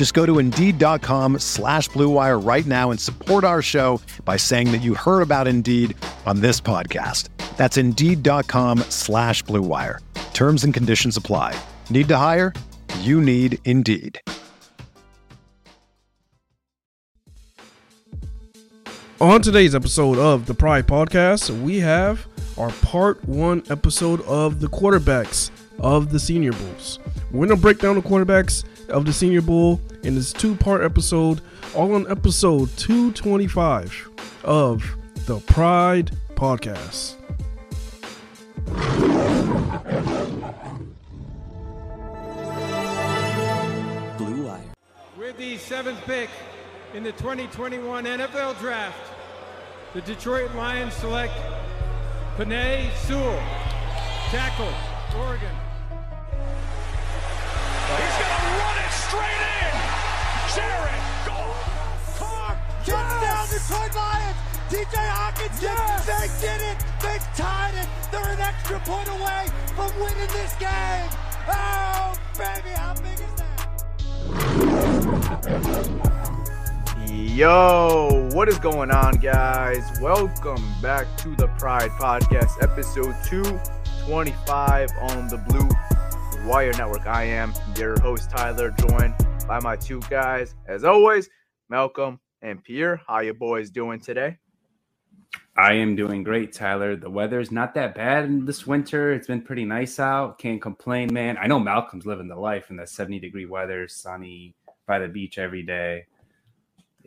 Just go to Indeed.com slash BlueWire right now and support our show by saying that you heard about Indeed on this podcast. That's Indeed.com slash BlueWire. Terms and conditions apply. Need to hire? You need Indeed. On today's episode of the Pride Podcast, we have our part one episode of the quarterbacks of the Senior Bowls. We're going to break down the quarterbacks of the Senior Bowl in this two part episode, all on episode 225 of the Pride Podcast. Blue Wire. With the seventh pick in the 2021 NFL Draft, the Detroit Lions select Penei Sewell, tackle, Oregon. He's gonna run it straight in. Jared Goff. Carr, touchdown Detroit Lions. TJ Hawkins, Yes. they did it. They tied it. They're an extra point away from winning this game. Oh, baby, how big is that? Yo, what is going on, guys? Welcome back to the Pride Podcast, episode 225 on the Blue Wire Network. I am your host, Tyler, joined by my two guys, as always, Malcolm and Pierre. How you boys doing today? I am doing great, Tyler. The weather's not that bad in this winter. It's been pretty nice out. Can't complain, man. I know Malcolm's living the life in that 70 degree weather, sunny, by the beach every day.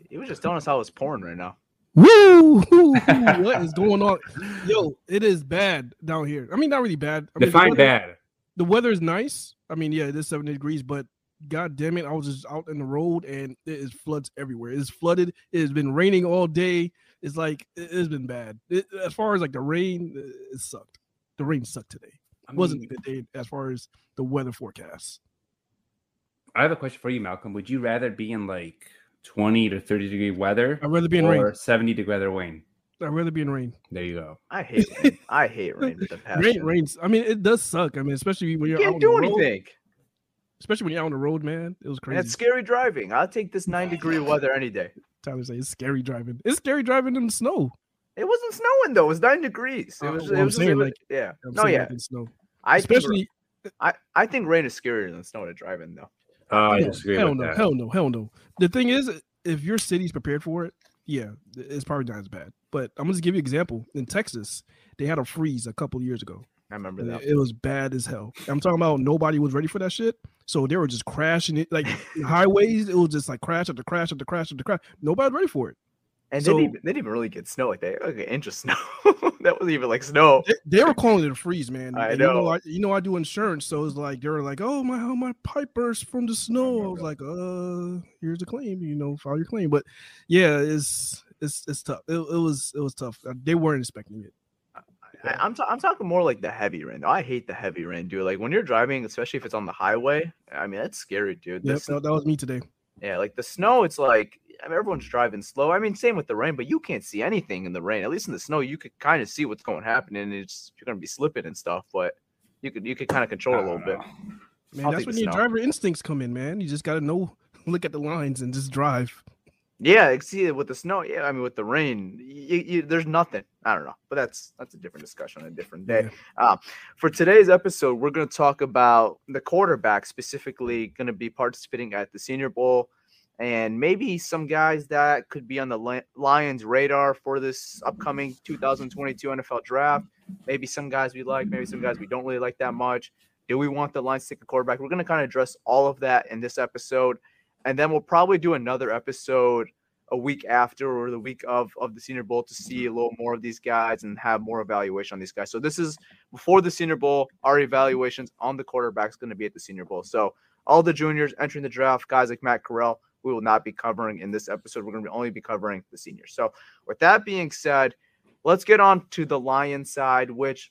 He was just telling us how it's pouring right now. Woo! what is going on? Yo, it is bad down here. I mean, not really bad. I mean, Define weather- bad. The weather is nice. I mean, yeah, it is 70 degrees, but god damn it, I was just out in the road and it is floods everywhere. It's flooded. It has been raining all day. It's like it has been bad. It, as far as like the rain, it sucked. The rain sucked today. I It wasn't a good day as far as the weather forecast. I have a question for you, Malcolm. Would you rather be in like 20 to 30 degree weather I'd rather be in or rain. 70 degree weather rain? I'd rather be in rain. There you go. I hate rain. I hate rain with a passion. Rain, rains. I mean, it does suck. I mean, especially when You you're out can't on do the road. anything. Especially when you're out on the road, man. It was And crazy. it's scary driving. I'll take this nine degree weather any day. Tyler say it's scary driving. It's scary driving in the snow. It wasn't snowing though. It was nine degrees. It Uh, was. well, it I'm was, saying, like- yeah. I'm no, yeah. like snow. I think, Especially I I think rain is scarier than snow to drive in though. Oh, I hell, disagree hell with no, that. hell no, hell no. The thing is, if your city's prepared for it, yeah, it's probably not as bad. But I'm gonna just give you an example. In Texas, they had a freeze a couple years ago. I remember that. It was bad as hell. I'm talking about nobody was ready for that shit. So they were just crashing it like highways. It was just like crash after crash after crash after crash. Nobody was ready for it. And so- they, didn't even, they didn't even really get snow like that. Like an inch of snow. that wasn't even like snow. They, they were calling it a freeze, man. I And You know, know. I, you know, I do insurance, so it's like they were like, "Oh my, oh, my pipe burst from the snow." I was like, "Uh, here's a claim. You know, file your claim." But yeah, it's it's it's tough. It, it was it was tough. Uh, They weren't expecting it. I, I'm ta- I'm talking more like the heavy rain. I hate the heavy rain, dude. Like when you're driving, especially if it's on the highway. I mean, that's scary, dude. Yep, This- that, that was me today. yeah, like the snow. It's like I mean, everyone's driving slow. I mean, same with the rain, but you can't see anything in the rain. At least in the snow, you could kind of see what's going to happen, and it's you're gonna be slipping and stuff. But you could you could kind of control a little bit. Man, I'll that's when your snow. driver instincts come in, man. You just got to know, look at the lines and just drive. Yeah, see with the snow. Yeah, I mean with the rain, you, you, there's nothing. I don't know, but that's that's a different discussion on a different day. Uh, for today's episode, we're going to talk about the quarterback specifically going to be participating at the Senior Bowl. and maybe some guys that could be on the Lions radar for this upcoming 2022 NFL draft. Maybe some guys we like, maybe some guys we don't really like that much. Do we want the Lions to take a quarterback? We're going to kind of address all of that in this episode. And then we'll probably do another episode a week after or the week of, of the Senior Bowl to see a little more of these guys and have more evaluation on these guys. So this is before the Senior Bowl. Our evaluations on the quarterbacks going to be at the Senior Bowl. So all the juniors entering the draft, guys like Matt Corral, we will not be covering in this episode. We're going to only be covering the seniors. So, with that being said, let's get on to the Lions side, which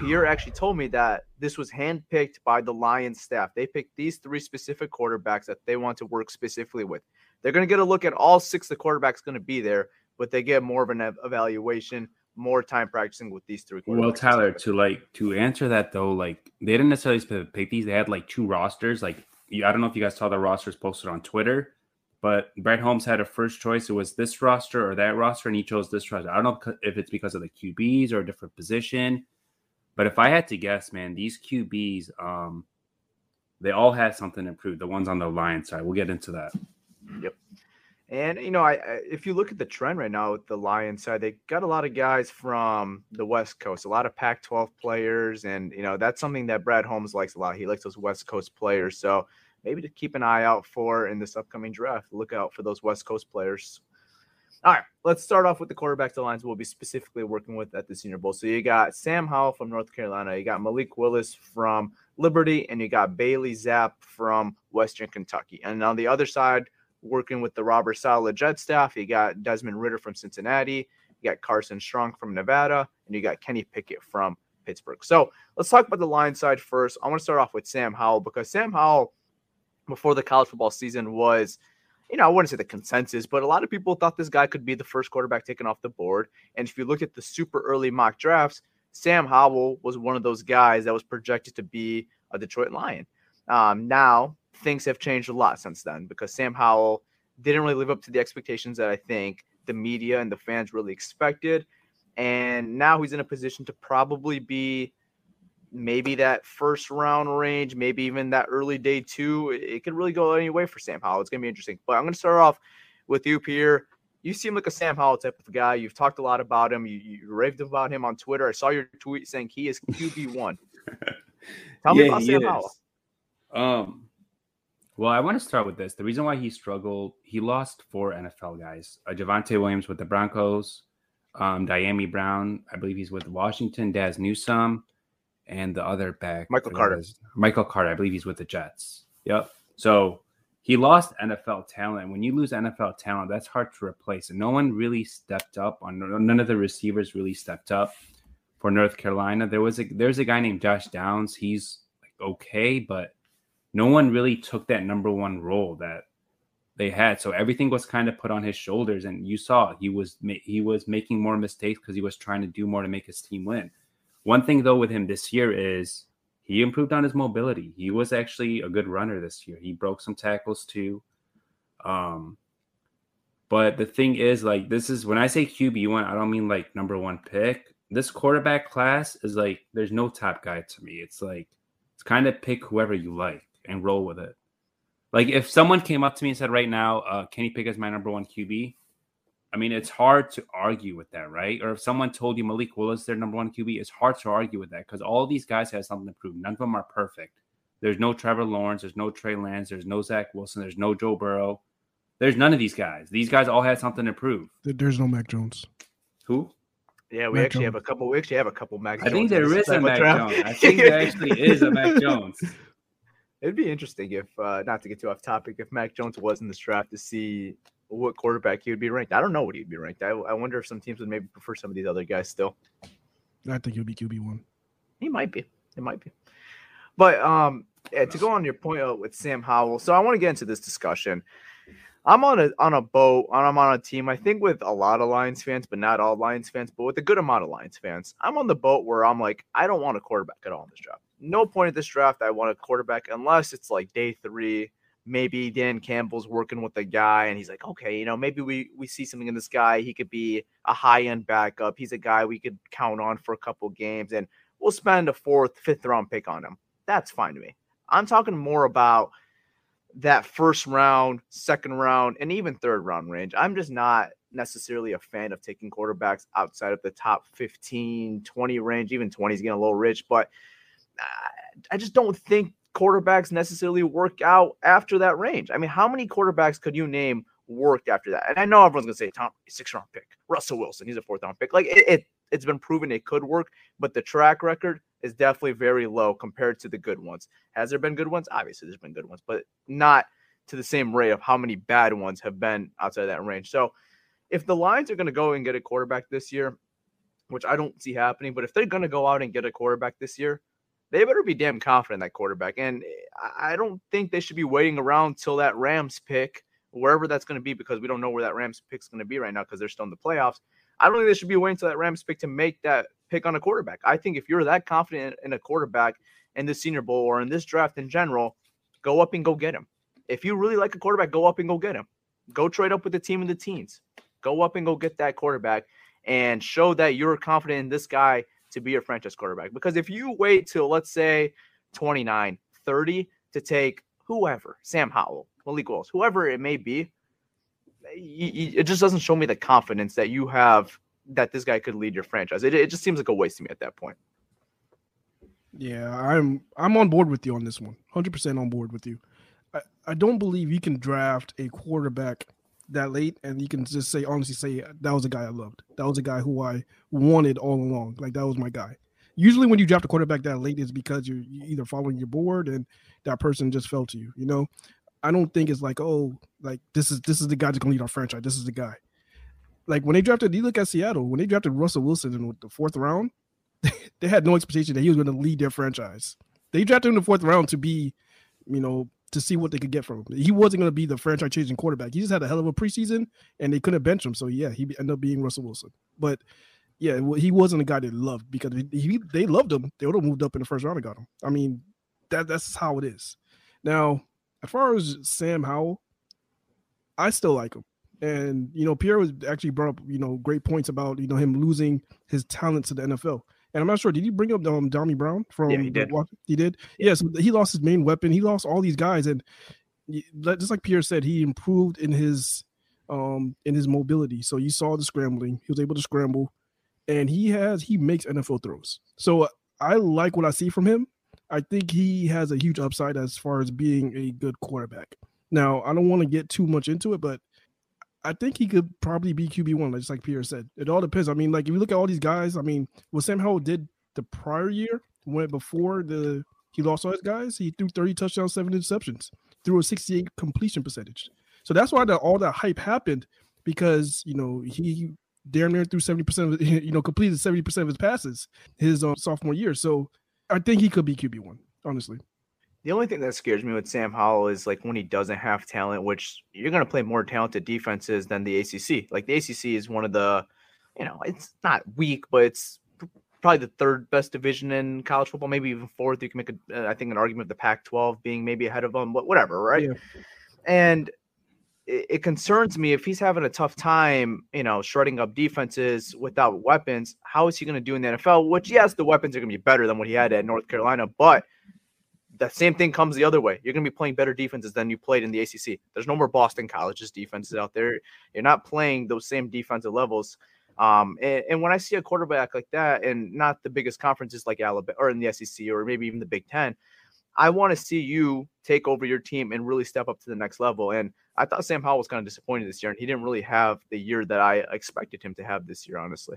Pierre actually told me that this was handpicked by the Lions staff. They picked these three specific quarterbacks that they want to work specifically with. They're going to get a look at all six of the quarterbacks going to be there, but they get more of an evaluation, more time practicing with these three. Well, Tyler, to like to answer that though, like they didn't necessarily pick these. They had like two rosters, like I don't know if you guys saw the rosters posted on Twitter, but Brad Holmes had a first choice. It was this roster or that roster, and he chose this roster. I don't know if it's because of the QBs or a different position, but if I had to guess, man, these QBs, um, they all had something improved. The ones on the Lions side, we'll get into that. Yep. And you know, I, I, if you look at the trend right now with the Lions side, they got a lot of guys from the West Coast, a lot of Pac-12 players, and you know that's something that Brad Holmes likes a lot. He likes those West Coast players, so maybe to keep an eye out for in this upcoming draft. Look out for those West Coast players. All right, let's start off with the quarterbacks the will be specifically working with at the Senior Bowl. So you got Sam Howell from North Carolina, you got Malik Willis from Liberty, and you got Bailey Zappe from Western Kentucky. And on the other side, working with the Robert Saleh Jet staff. You got Desmond Ridder from Cincinnati. You got Carson Strong from Nevada, and you got Kenny Pickett from Pittsburgh. So let's talk about the line side first. I want to start off with Sam Howell because Sam Howell, before the college football season, was, you know, I wouldn't say the consensus, but a lot of people thought this guy could be the first quarterback taken off the board. And if you look at the super early mock drafts, Sam Howell was one of those guys that was projected to be a Detroit Lion. Um, now, things have changed a lot since then because Sam Howell didn't really live up to the expectations that I think the media and the fans really expected. And now he's in a position to probably be maybe that first round range, maybe even that early day two. It could really go any way for Sam Howell. It's going to be interesting. But I'm going to start off with you, Pierre. You seem like a Sam Howell type of guy. You've talked a lot about him. You, you raved about him on Twitter. I saw your tweet saying he is QB1. Tell yeah, me about Sam is. Howell. Um, well, I want to start with this. The reason why he struggled, he lost four NFL guys. Uh, Javonte Williams with the Broncos, um, Dyami Brown, I believe he's with Washington, Dazz Newsome, and the other back, Michael Carter. Michael Carter, I believe he's with the Jets. Yep. So he lost NFL talent. When you lose NFL talent, that's hard to replace. And no one really stepped up. On none of the receivers really stepped up for North Carolina. There was a there's a guy named Josh Downs. He's like okay, but no one really took that number one role that they had. So everything was kind of put on his shoulders, and you saw he was he was making more mistakes because he was trying to do more to make his team win. One thing though with him this year is he improved on his mobility. He was actually a good runner this year. He broke some tackles too. Um, but the thing is, like, this is when I say QB one, I don't mean like number one pick. This quarterback class is like there's no top guy to me. It's like it's kind of pick whoever you like and roll with it. Like if someone came up to me and said right now, uh, Kenny Pickett is my number one QB, I mean it's hard to argue with that, right? Or if someone told you Malik Willis their number one QB, it's hard to argue with that because all these guys have something to prove. None of them are perfect. There's no Trevor Lawrence, there's no Trey Lance, there's no Zach Wilson, there's no Joe Burrow. There's none of these guys. These guys all had something to prove. There's no Mac Jones. Who? Yeah, we Mac actually Jones. have a couple. We actually have a couple Mac. I Jones think there is a Mac Jones. I think there actually is a Mac Jones. It'd be interesting if, uh, not to get too off topic, if Mac Jones was in this draft to see what quarterback he would be ranked. I don't know what he'd be ranked. I, I wonder if some teams would maybe prefer some of these other guys still. I think he'll be QB one. He might be. It might be. But um, yeah, to go on your point uh, with Sam Howell, so I want to get into this discussion. I'm on a on a boat, I'm on a team. I think with a lot of Lions fans, but not all Lions fans, but with a good amount of Lions fans. I'm on the boat where I'm like, I don't want a quarterback at all in this draft no point at this draft I want a quarterback unless it's like day three. Maybe Dan Campbell's working with a guy and he's like, okay, you know, maybe we we see something in this guy. He could be a high end backup. He's a guy we could count on for a couple games, and we'll spend a fourth, fifth round pick on him. That's fine to me. I'm talking more about that first round, second round, and even third round range. I'm just not necessarily a fan of taking quarterbacks outside of the top 15, 20 range. Even 20 is getting a little rich, but uh, I just don't think quarterbacks necessarily work out after that range. I mean, how many quarterbacks could you name worked after that? And I know everyone's gonna say Tom six round pick, Russell Wilson, he's a fourth round pick. Like it, it it's been proven it could work, but the track record is definitely very low compared to the good ones. Has there been good ones? Obviously, there's been good ones, but not to the same rate of how many bad ones have been outside that range. So if the Lions are going to go and get a quarterback this year, which I don't see happening, but if they're going to go out and get a quarterback this year, they better be damn confident in that quarterback. And eh, I don't think they should be waiting around till that Rams pick, wherever that's going to be, because we don't know where that Rams pick is going to be right now because they're still in the playoffs. I don't think they should be waiting till that Rams pick to make that pick on a quarterback. I think if you're that confident in a quarterback in the Senior Bowl or in this draft in general, go up and go get him. If you really like a quarterback, go up and go get him. Go trade up with the team in the teens. Go up and go get that quarterback and show that you're confident in this guy to be your franchise quarterback. Because if you wait till, let's say, 29, 30 to take whoever, Sam Howell, Malik Willis, whoever it may be, it just doesn't show me the confidence that you have that this guy could lead your franchise. It, it just seems like a waste to me at that point. Yeah, I'm I'm on board with you on this one. 100% on board with you. I, I don't believe you can draft a quarterback that late and you can just say honestly say uh, that was a guy I loved. That was a guy who I wanted all along. Like that was my guy. Usually when you draft a quarterback that late is because you're either following your board and that person just fell to you, you know? I don't think it's like, oh, like this is this is the guy that's gonna lead our franchise. This is the guy. Like when they drafted, you look at Seattle, when they drafted Russell Wilson in the fourth round, they had no expectation that he was going to lead their franchise. They drafted him in the fourth round to be, you know, to see what they could get from him. He wasn't going to be the franchise changing quarterback. He just had a hell of a preseason and they couldn't bench him. So yeah, he ended up being Russell Wilson. But yeah, he wasn't a guy they loved because he, they loved him. They would have moved up in the first round and got him. I mean, that that's how it is. Now, as far as Sam Howell, I still like him. And you know, Pierre was actually brought up, you know, great points about you know him losing his talent to the NFL. And I'm not sure. Did he bring up um, Dyami Brown from? Yeah, he did. He did. Yeah. So he lost his main weapon. He lost all these guys, and just like Pierre said, he improved in his um in his mobility. So you saw the scrambling. He was able to scramble, and he has he makes NFL throws. So I like what I see from him. I think he has a huge upside as far as being a good quarterback. Now I don't want to get too much into it, but I think he could probably be QB one, just like Pierre said. It all depends. I mean, like if you look at all these guys, I mean, what Sam Howell did the prior year, went before the he lost all his guys, he threw 30 touchdowns, seven interceptions, threw a 68 completion percentage. So that's why the, all that hype happened because you know he damn near threw 70% of you know completed 70% of his passes his uh, sophomore year. So I think he could be QB one, honestly. The only thing that scares me with Sam Howell is like when he doesn't have talent, which you're going to play more talented defenses than the ACC. Like the ACC is one of the, you know, it's not weak, but it's probably the third best division in college football, maybe even fourth. You can make, a, uh, I think, an argument of the Pac-12 being maybe ahead of them, but whatever, right? Yeah. And it, it concerns me if he's having a tough time, you know, shredding up defenses without weapons. How is he going to do in the NFL? Which, yes, the weapons are going to be better than what he had at North Carolina, but – that same thing comes the other way. You're going to be playing better defenses than you played in the ACC. There's no more Boston College's defenses out there. You're not playing those same defensive levels. Um, and, and, when I see a quarterback like that, and not the biggest conferences like Alabama or in the SEC or maybe even the Big Ten, I want to see you take over your team and really step up to the next level. And I thought Sam Howell was kind of disappointed this year, and he didn't really have the year that I expected him to have this year, honestly.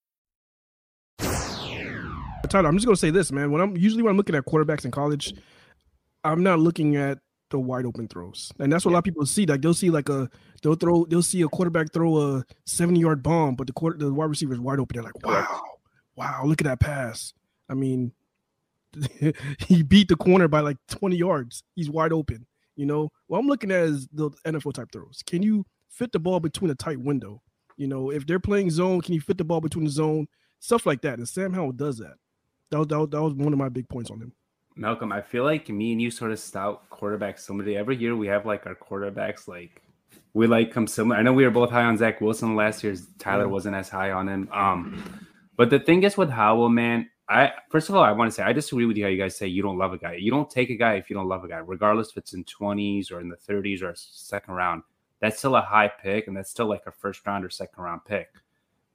Tyler, I'm just gonna say this, man. When I'm usually when I'm looking at quarterbacks in college, I'm not looking at the wide open throws, and that's what a lot of people see. Like they'll see like a they'll throw they'll see a quarterback throw a 70 yard bomb, but the quarter the wide receiver is wide open. They're like, wow, wow, look at that pass. I mean, he beat the corner by like 20 yards. He's wide open. You know, what I'm looking at is the NFL type throws. Can you fit the ball between a tight window? You know, if they're playing zone, can you fit the ball between the zone? Stuff like that. And Sam Howell does that. That was, that was, that was one of my big points on him. Malcolm, I feel like me and you sort of stout quarterbacks similarly. Every year we have like our quarterbacks like we like come similar. I know we were both high on Zach Wilson last year. Tyler wasn't as high on him. Um, but the thing is with Howell, man, I first of all I want to say I disagree with you how you guys say you don't love a guy. You don't take a guy if you don't love a guy, regardless if it's in 20s or in the 30s or second round. That's still a high pick, and that's still like a first round or second round pick.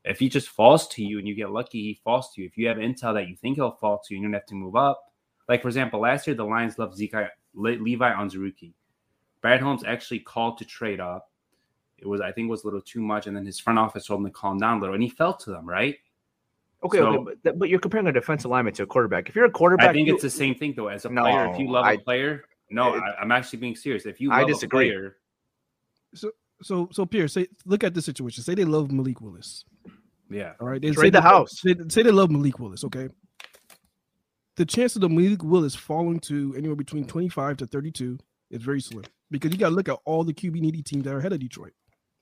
If he just falls to you and you get lucky, he falls to you. If you have intel that you think he'll fall to you and you don't have to move up, like for example, last year the Lions loved Zeke Levi Onwuzurike. Brad Holmes actually called to trade up. It was I think it was a little too much, and then his front office told him to calm down a little, and he fell to them, right? Okay, So- okay, but, but you're comparing a defensive lineman to a quarterback. If you're a quarterback, I think you- it's the same thing though. As a No, player, if you love a I- player, no, it- I, I'm actually being serious. If you I disagree. a player, So so Pierre, say look at the situation. Say they love Malik Willis. Yeah, All right. They Trade say the they- house. Say, say they love Malik Willis, okay? The chance of the Malik Willis falling to anywhere between 25 to 32 is very slim because you got to look at all the QB needy teams that are ahead of Detroit.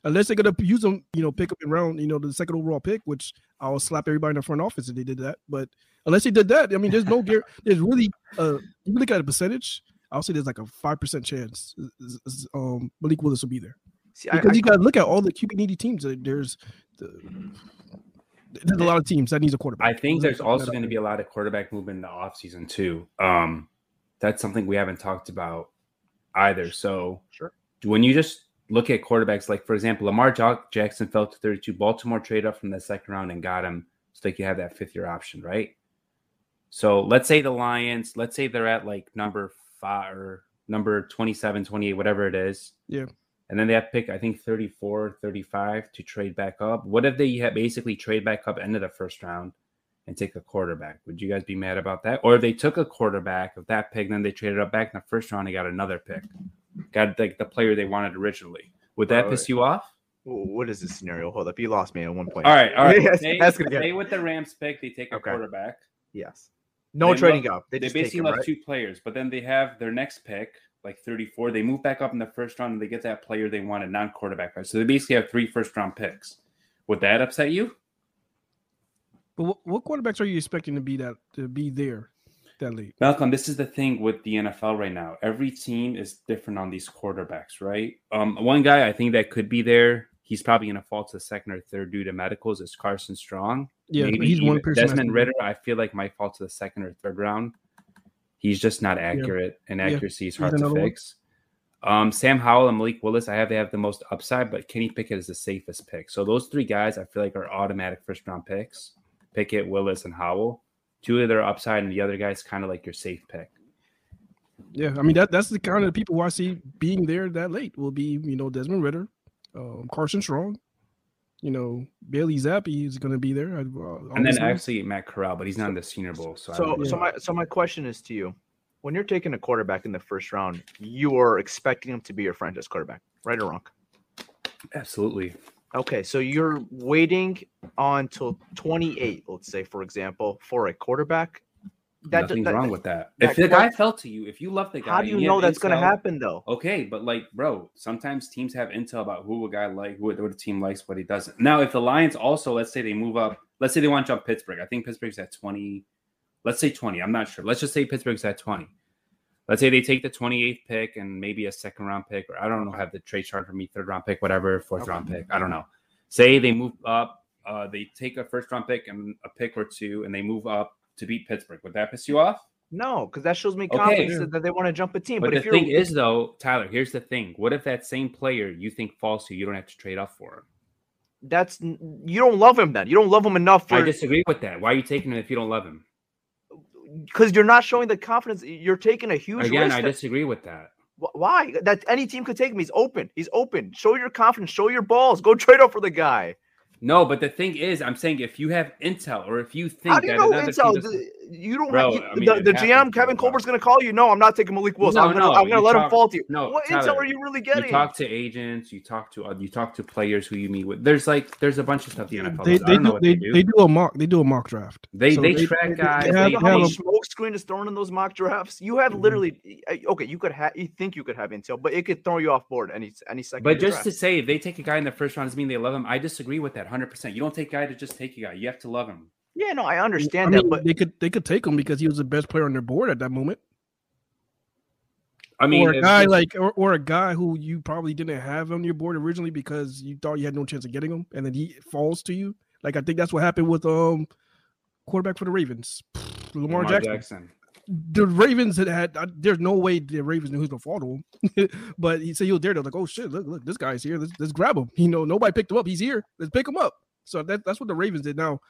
Unless they're going to use them, you know, pick up in round, you know, the second overall pick, which I'll slap everybody in the front office if they did that. But unless they did that, I mean, there's no guar- There's really, uh, you look at a percentage, I'll say there's like a five percent chance is- is, um, Malik Willis will be there See, because I- you got to look at all the QB needy teams. There's the, there's a lot of teams that needs a quarterback. I think there's also going to be a lot of quarterback movement in the offseason too. Um, that's something we haven't talked about either. So Sure. when you just look at quarterbacks, like for example, Lamar Jackson fell to 32. Baltimore trade up from the second round and got him, so they could have that fifth year option, right? So let's say the Lions, let's say they're at like number five or number 27, 28, whatever it is. Yeah. And then they have to pick, I think, 34, 35 to trade back up. What if they basically trade back up end of the first round and take a quarterback? Would you guys be mad about that? Or if they took a quarterback of that pick, then they traded up back in the first round and got another pick, got like the player they wanted originally. Would that piss you off? What is this scenario? Hold up, you lost me at one point. All right, all right. Yes, it again. say with the Rams pick, they take a Okay. quarterback. Yes. No They trading love- up. They They, just basically him, love right? two players, but then they have their next pick, like 34. They move back up in the first round and they get that player they wanted, non quarterback. Right. So they basically have three first round picks. Would that upset you? But what, what quarterbacks are you expecting to be that to be there that late? Malcolm, this is the thing with the NFL right now. Every team is different on these quarterbacks, right? Um, one guy I think that could be there. He's probably going to fall to second or third due to medicals. Is Carson Strong? Yeah, Maybe he's one person. Desmond Ridder, I feel like might fall to the second or third round. He's just not accurate, and Yeah. accuracy is hard to fix. Um, Sam Howell and Malik Willis, I have they have the most upside, but Kenny Pickett is the safest pick. So those three guys, I feel like are automatic first round picks. Pickett, Willis, and Howell. Two of their upside, and the other guy's kind of like your safe pick. Yeah, I mean that that's the kind of people who I see being there that late will be you know Desmond Ridder, um, Carson Strong, you know Bailey Zappe is going to be there. I- Uh, And then obviously. actually Matt Corral, but he's not in the Senior Bowl. So, So, so my so my question is to you: When you're taking a quarterback in the first round, you are expecting him to be your franchise quarterback, right or wrong? absolutely. Okay, so you're waiting on until 28, let's say, for example, for a quarterback. That, Nothing's that- wrong with that. that If the guy fell to you, if you love the guy, How do you know that's going to happen though? Okay, but like, bro, sometimes teams have intel about who a guy like, who, what a team likes, what he doesn't. Now, if the Lions also, let's say they move up, let's say they want to jump Pittsburgh. I think Pittsburgh's at 20. Let's say 20. I'm not sure. Let's just say Pittsburgh's at 20. Let's say they take the 28th pick and maybe a second round pick, or I don't know, have the trade chart for me, third round pick, whatever, fourth round pick. I don't know. Say they move up, uh, they take a first round pick and a pick or two, and they move up to beat Pittsburgh. Would that piss you off? No, because that shows me confidence that- that they want to jump a team. But, But, if the thing is, though, Tyler, here's the thing. What if that same player you think falls to you, don't have to trade up for him? that's you don't love him then. You don't love him enough I disagree with that. Why are you taking him if you don't love him? because you're not showing the confidence. You're taking a huge Again, risk. I that- disagree with that. Why? That any team could take him. He's open. He's open. Show your confidence. Show your balls. Go trade up for the guy. No, but the thing is, I'm saying if you have intel or if you think How do you that know another intel? The- You don't Bro, have you- I mean, the, the GM Kevin bro. Colbert's going to call you. No, I'm not taking Malik Willis. No, I'm going to no, to you let him fall to you. no, what Tyler, intel are you really getting? you talk to agents, you talk to uh, you talk to players who you meet with. There's like there's a bunch of stuff the NFL. They, does. They don't know do what they, they do. they do a mock they do a mock draft. They- So they track guys, They have, they- have much a- smoke screen is thrown in those mock drafts? You have Mm-hmm. literally uh, okay. You could have you think you could have intel, but it could throw you off board any any second. But of the just to draft. say, if they take a guy in the first round doesn't mean they love him. I disagree with that 100. percent You don't take a guy to just take a guy. You have to love him. Yeah, no, I I understand mean, that, but they could they could take him because he was the best player on their board at that moment. I mean, or a guy like or, or a guy who you probably didn't have on your board originally because you thought you had no chance of getting him, and then he falls to you. Like I think that's what happened with um quarterback for the Ravens, Lamar, Lamar Jackson. Jackson. The Ravens had, had uh, there's no way the Ravens knew who's gonna fall to him, but he said he was there. They're like, oh shit, look, look, this guy's here. Let's, let's grab him. You know, nobody picked him up. He's here. Let's pick him up. So that, that's what the Ravens did. Now,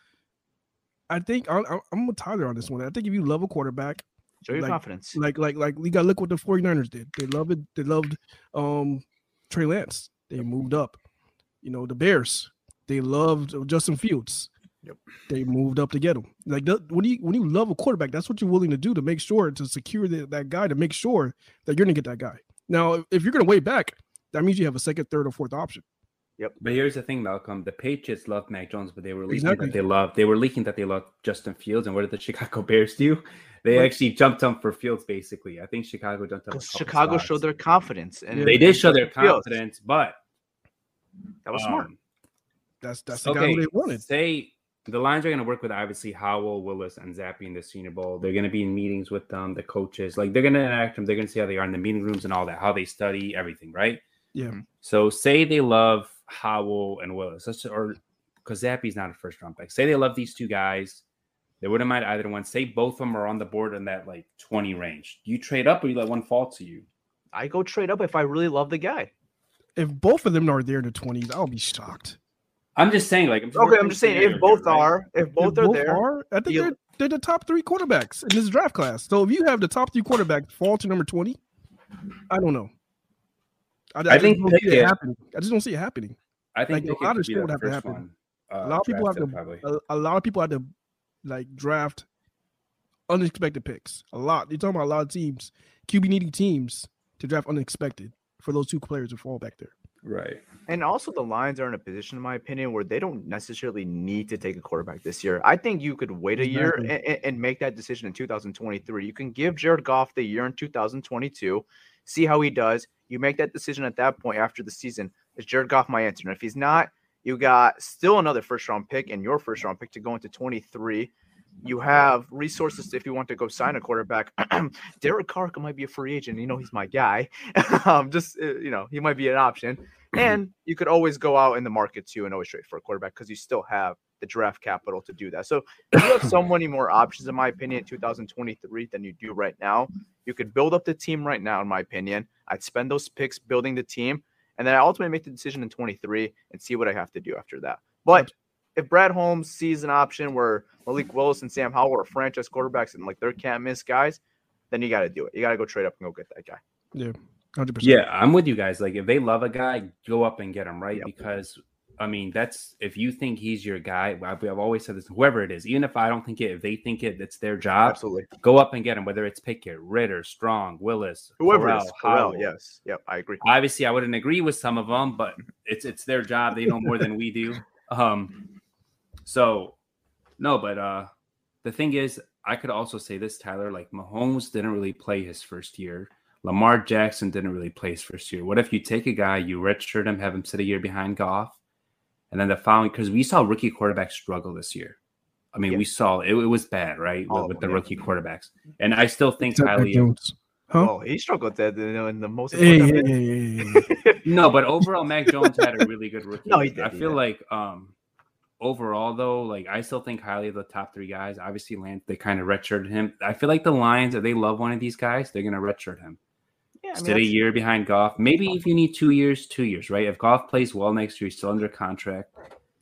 I think I'm, I'm- with Tyler on this one. I think if you love a quarterback, show your like- confidence. like like like we got to look what the 49ers did. They loved it. They loved um Trey Lance. They moved up. You know, the Bears, they loved Justin Fields. Yep. They moved up to get him. Like the, when you when you love a quarterback, that's what you're willing to do to make sure to secure the, that guy to make sure that you're gonna get that guy. Now, if you're gonna wait back, that means you have a second, third, or fourth option. But here's the thing, Malcolm. The Patriots love Mac Jones, but they were leaking Exactly. that they loved they were leaking that they loved Justin Fields. And what did the Chicago Bears do? They Right. actually jumped him for Fields. Basically, I think Chicago jumped up. a Because couple Chicago spots. showed their confidence, and They did show their Fields. confidence, but That was smart. um, That's that's the guy they wanted. Say the Lions are going to work with obviously Howell, Willis, and Zappe in the Senior Bowl. They're going to be in meetings with them, the coaches. Like they're going to interact them. They're going to see how they are in the meeting rooms and all that, how they study everything, right? Yeah. So say they love Howell and Willis, let's or because Zappe's not a first round pick. Say they love these two guys. They wouldn't mind either one. Say both of them are on the board in that like 20 range. Do you trade up or you let one fall to you? I go trade up if I really love the guy. If both of them are there in the 20s, I'll be shocked. I'm just saying, like, I'm Okay, I'm just saying if both are, if both If are there, are, I think you- they're, they're the top three quarterbacks in this draft class. So if you have the top three quarterbacks fall to number 20, I don't know. I, I think just don't see it Pickett- happening. I just don't see it happening. I think like, a lot of could shit would have to happen. Uh, a lot of people have to probably. a, a lot of people had to like draft unexpected picks. A lot. You're talking about a lot of teams, QB needy teams to draft unexpected for those two players to fall back there. Right. and also the Lions are in a position, in my opinion, where they don't necessarily need to take a quarterback this year. I think you could wait a year and, and make that decision in 2023. You can give Jared Goff the year in 2022, see how he does. You make that decision at that point after the season. Is Jared Goff my answer? And if he's not, you got still another first round pick and your first round pick to go into 23. You have resources if you want to go sign a quarterback. Derek Carr might be a free agent. You know, he's my guy. um, just, uh, you know, he might be an option. And you could always go out in the market too and always trade for a quarterback because you still have the draft capital to do that. So you have so many more options, in my opinion, in 2023 than you do right now. You could build up the team right now, in my opinion. I'd spend those picks building the team, and then I ultimately make the decision in 23 and see what I have to do after that. But if Brad Holmes sees an option where Malik Willis and Sam Howell are franchise quarterbacks and like they're can't miss guys, then you got to do it. You got to go trade up and go get that guy. Yeah, hundred percent. Yeah, I'm with you guys. Like, if they love a guy, go up and get him, right? Yep. Because, I mean, that's if you think he's your guy. I've, I've always said this. Whoever it is, even if I don't think it, if they think it, it's their job. Absolutely. Go up and get him. Whether it's Pickett, Ridder, Strong, Willis, Whoever Corral, is. Corral, Howell. yes. Yep. I agree. Obviously, I wouldn't agree with some of them, but it's it's their job. They know more than we do. Um, so no, but uh, the thing is, I could also say this, Tyler. Like Mahomes didn't really play his first year. Lamar Jackson didn't really play his first year. What if you take a guy, you redshirt him, have him sit a year behind Goff, and then the following because we saw rookie quarterbacks struggle this year. I mean, Yeah. we saw it, it was bad, right, with, of with the yeah. rookie quarterbacks. And I still think Except highly. Jones. Huh? Oh, he struggled that in, in the most. Hey. No, but overall, Mac Jones had a really good rookie. No, he did, I he feel did. like um overall though, like I still think highly of the top three guys. Obviously, Lance they kind of redshirted him. I feel like the Lions, if they love one of these guys, they're gonna redshirt him. Yeah, I mean, Sit a year behind Goff. Maybe if you need two years, two years, right? If Goff plays well next year, he's still under contract.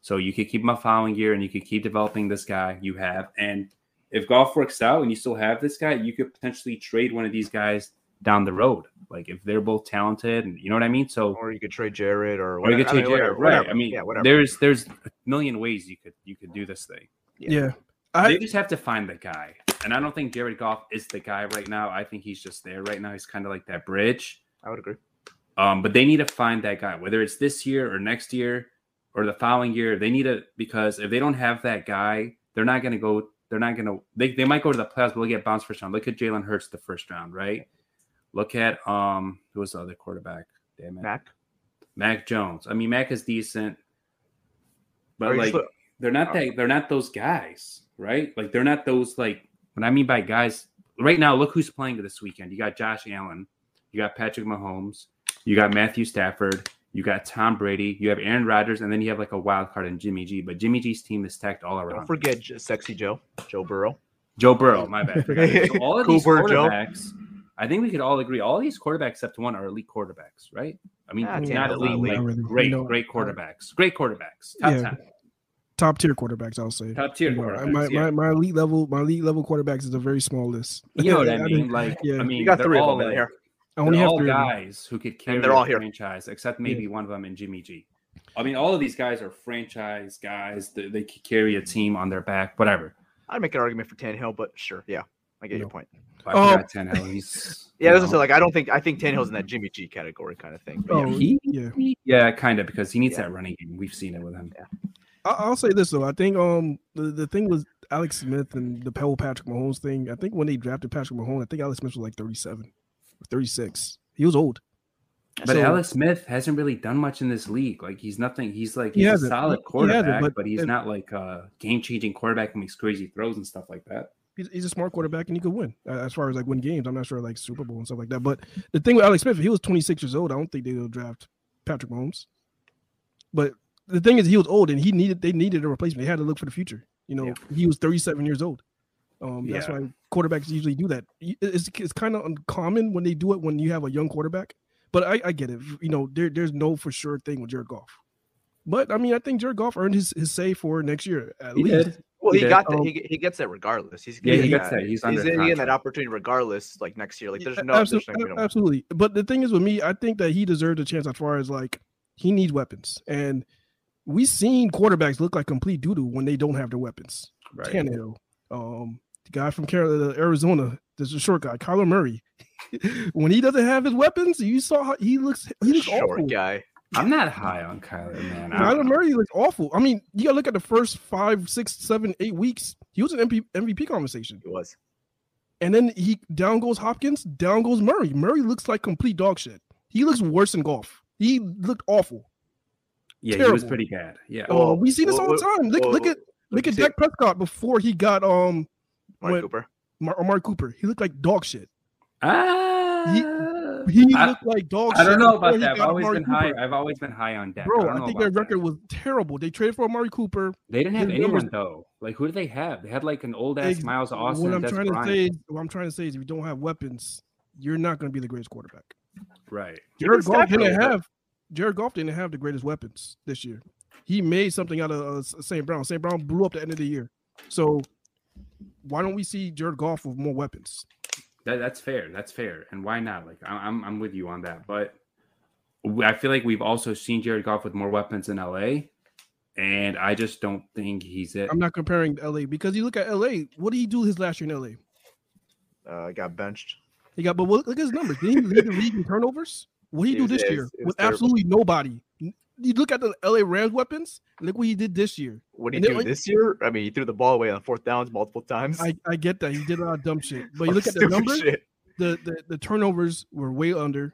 So you could keep him a following year and you could keep developing this guy you have. And if Goff works out and you still have this guy, you could potentially trade one of these guys down the road. Like if they're both talented and you know what I mean? So or you could trade Jared or or you could whatever. I trade mean, Jared, whatever, right? whatever. I mean, yeah, whatever. there's there's a million ways you could you could do this thing. yeah. they I just have to find the guy, and I don't think Jared Goff is the guy right now. I think he's just there right now. He's kind of like that bridge. I would agree. Um, but they need to find that guy, whether it's this year or next year or the following year. They need to because if they don't have that guy, they're not going to go. They're not going to. They, they might go to the playoffs, but they'll get bounced first round. Look at Jalen Hurts the first round, right? Look at um who was the other quarterback? Damn it, Mac. Mac Jones. I mean, Mac is decent, but like they're not that. They're not those guys, right? Like they're not those like. What I mean by guys right now, look who's playing this weekend. You got Josh Allen, you got Patrick Mahomes, you got Matthew Stafford, you got Tom Brady, you have Aaron Rodgers, and then you have like a wild card in Jimmy G. But Jimmy G's team is stacked all around. Don't forget sexy Joe, Joe Burrow. Joe Burrow, my bad. So all of these Cooper, Joe. quarterbacks, I think we could all agree, all these quarterbacks except one are elite quarterbacks, right? I mean, Ah, not elite, like. Really, great, you know, great quarterbacks, great quarterbacks, top Yeah. ten, top tier quarterbacks, I'll say. top tier quarterbacks. my, yeah. my, my elite level, my elite level quarterbacks is a very small list. you know what I I mean? Like, yeah. I mean, You got they're three of all them like, here. I only they're have all three. guys who could carry they're all a here. franchise, except maybe one of them in Jimmy G. I mean, all of these guys are franchise guys. They, they could carry a team on their back, whatever. I'd make an argument for Tannehill, but sure, yeah, I get No. your point. I Oh. forgot Tannehill. He's Yeah, you that's know. like I don't think I think Tannehill's in that Jimmy G category kind of thing. But oh, yeah. Oh, he, yeah. yeah, kind of because he needs Yeah. that running game. We've seen it with him. I- I'll say this though. I think um the, the thing was Alex Smith and the whole Patrick Mahomes thing. I think when they drafted Patrick Mahomes, I think Alex Smith was like 37 or 36. He was old. But So- Alex Smith hasn't really done much in this league. Like he's nothing. He's like He he's a hasn't. solid He- he quarterback, but- but, he's and- not like a game changing quarterback who makes crazy throws and stuff like that. He's, he's a smart quarterback and he could win uh, as far as like win games. I'm not sure like Super Bowl and stuff like that. But the thing with Alex Smith, he was 26 years old. I don't think they'll draft Patrick Mahomes. But the thing is, he was old and he needed they needed a replacement. They had to look for the future. You know, he was 37 years old. Um, that's why quarterbacks usually do that. It's, it's kind of uncommon when they do it when you have a young quarterback. But I, I get it. You know, there, there's no for sure thing with Jared Goff. But I mean, I think Jared Goff earned his, his say for next year at He least. did. Well, He he got that. Um, He, he gets that regardless. He's Yeah, he getting gets that. He's under getting that opportunity regardless. Like next year, like there's Yeah, no, abso- there's no, absolutely. But the thing is with me, I think that he deserved a chance as far as like he needs weapons, and we've seen quarterbacks look like complete doo doo when they don't have their weapons. Right. Tannehill, um, the guy from Carolina, Arizona, there's a short guy, Kyler Murray. when he doesn't have his weapons, you saw how he looks. He looks short awful. guy. I'm not high on Kyler, man. Kyler. Murray looks awful. I mean, you gotta look at the first five, six, seven, eight weeks. He was an MP, MVP conversation. He was. And then he down goes Hopkins, down goes Murray. Murray looks like complete dog shit. He looks worse than Goff. He looked awful. Yeah, he was pretty bad. Yeah. Oh, we see this well, all the time. Look, well, look at look at see- Dak Prescott before he got um Mark when- Cooper. Mar- Amari Cooper. He looked like dog shit. Ah, He I- looked like dog I shit. don't know about that. I've always Amari been high. I've always been high on Dak. I Bro, don't I, think their about that. record was terrible. They traded for Amari Cooper. They didn't have his anyone numbers- though. Like who did they have? They had like an old ass Ex- Miles Austin. What I'm Des trying to say, is, what I'm trying to say is, if you don't have weapons, you're not going to be the greatest quarterback. right? Jared Goff Stafford didn't was good. have Jared Goff didn't have the greatest weapons this year. He made something out of uh, St. Brown. St. Brown blew up the end of the year. So why don't we see Jared Goff with more weapons? That, that's fair. That's fair. And why not? Like I- I'm, I'm with you on that. But I feel like we've also seen Jared Goff with more weapons in LA, and I just don't think he's it. I'm not comparing LA because you look at LA. What did he do his last year in LA? Uh, got benched. He got, but look, look at his numbers. Did he lead the league in turnovers? What he do this year with terrible. absolutely nobody? You look at the LA Rams weapons. Look what he did this year. What And he then, do this year? I mean, he threw the ball away on fourth downs multiple times. I, I get that he did a lot of dumb shit, but you look at the numbers. The, the the turnovers were way under.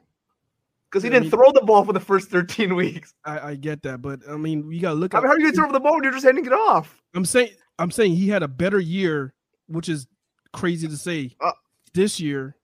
Because he didn't mean- throw the ball for the first 13 weeks. I, I get that, but I mean, you gotta look. I at. mean, how are you going to throw the ball when you're just handing it off? I'm saying I'm saying he had a better year, which is crazy to say Uh, this year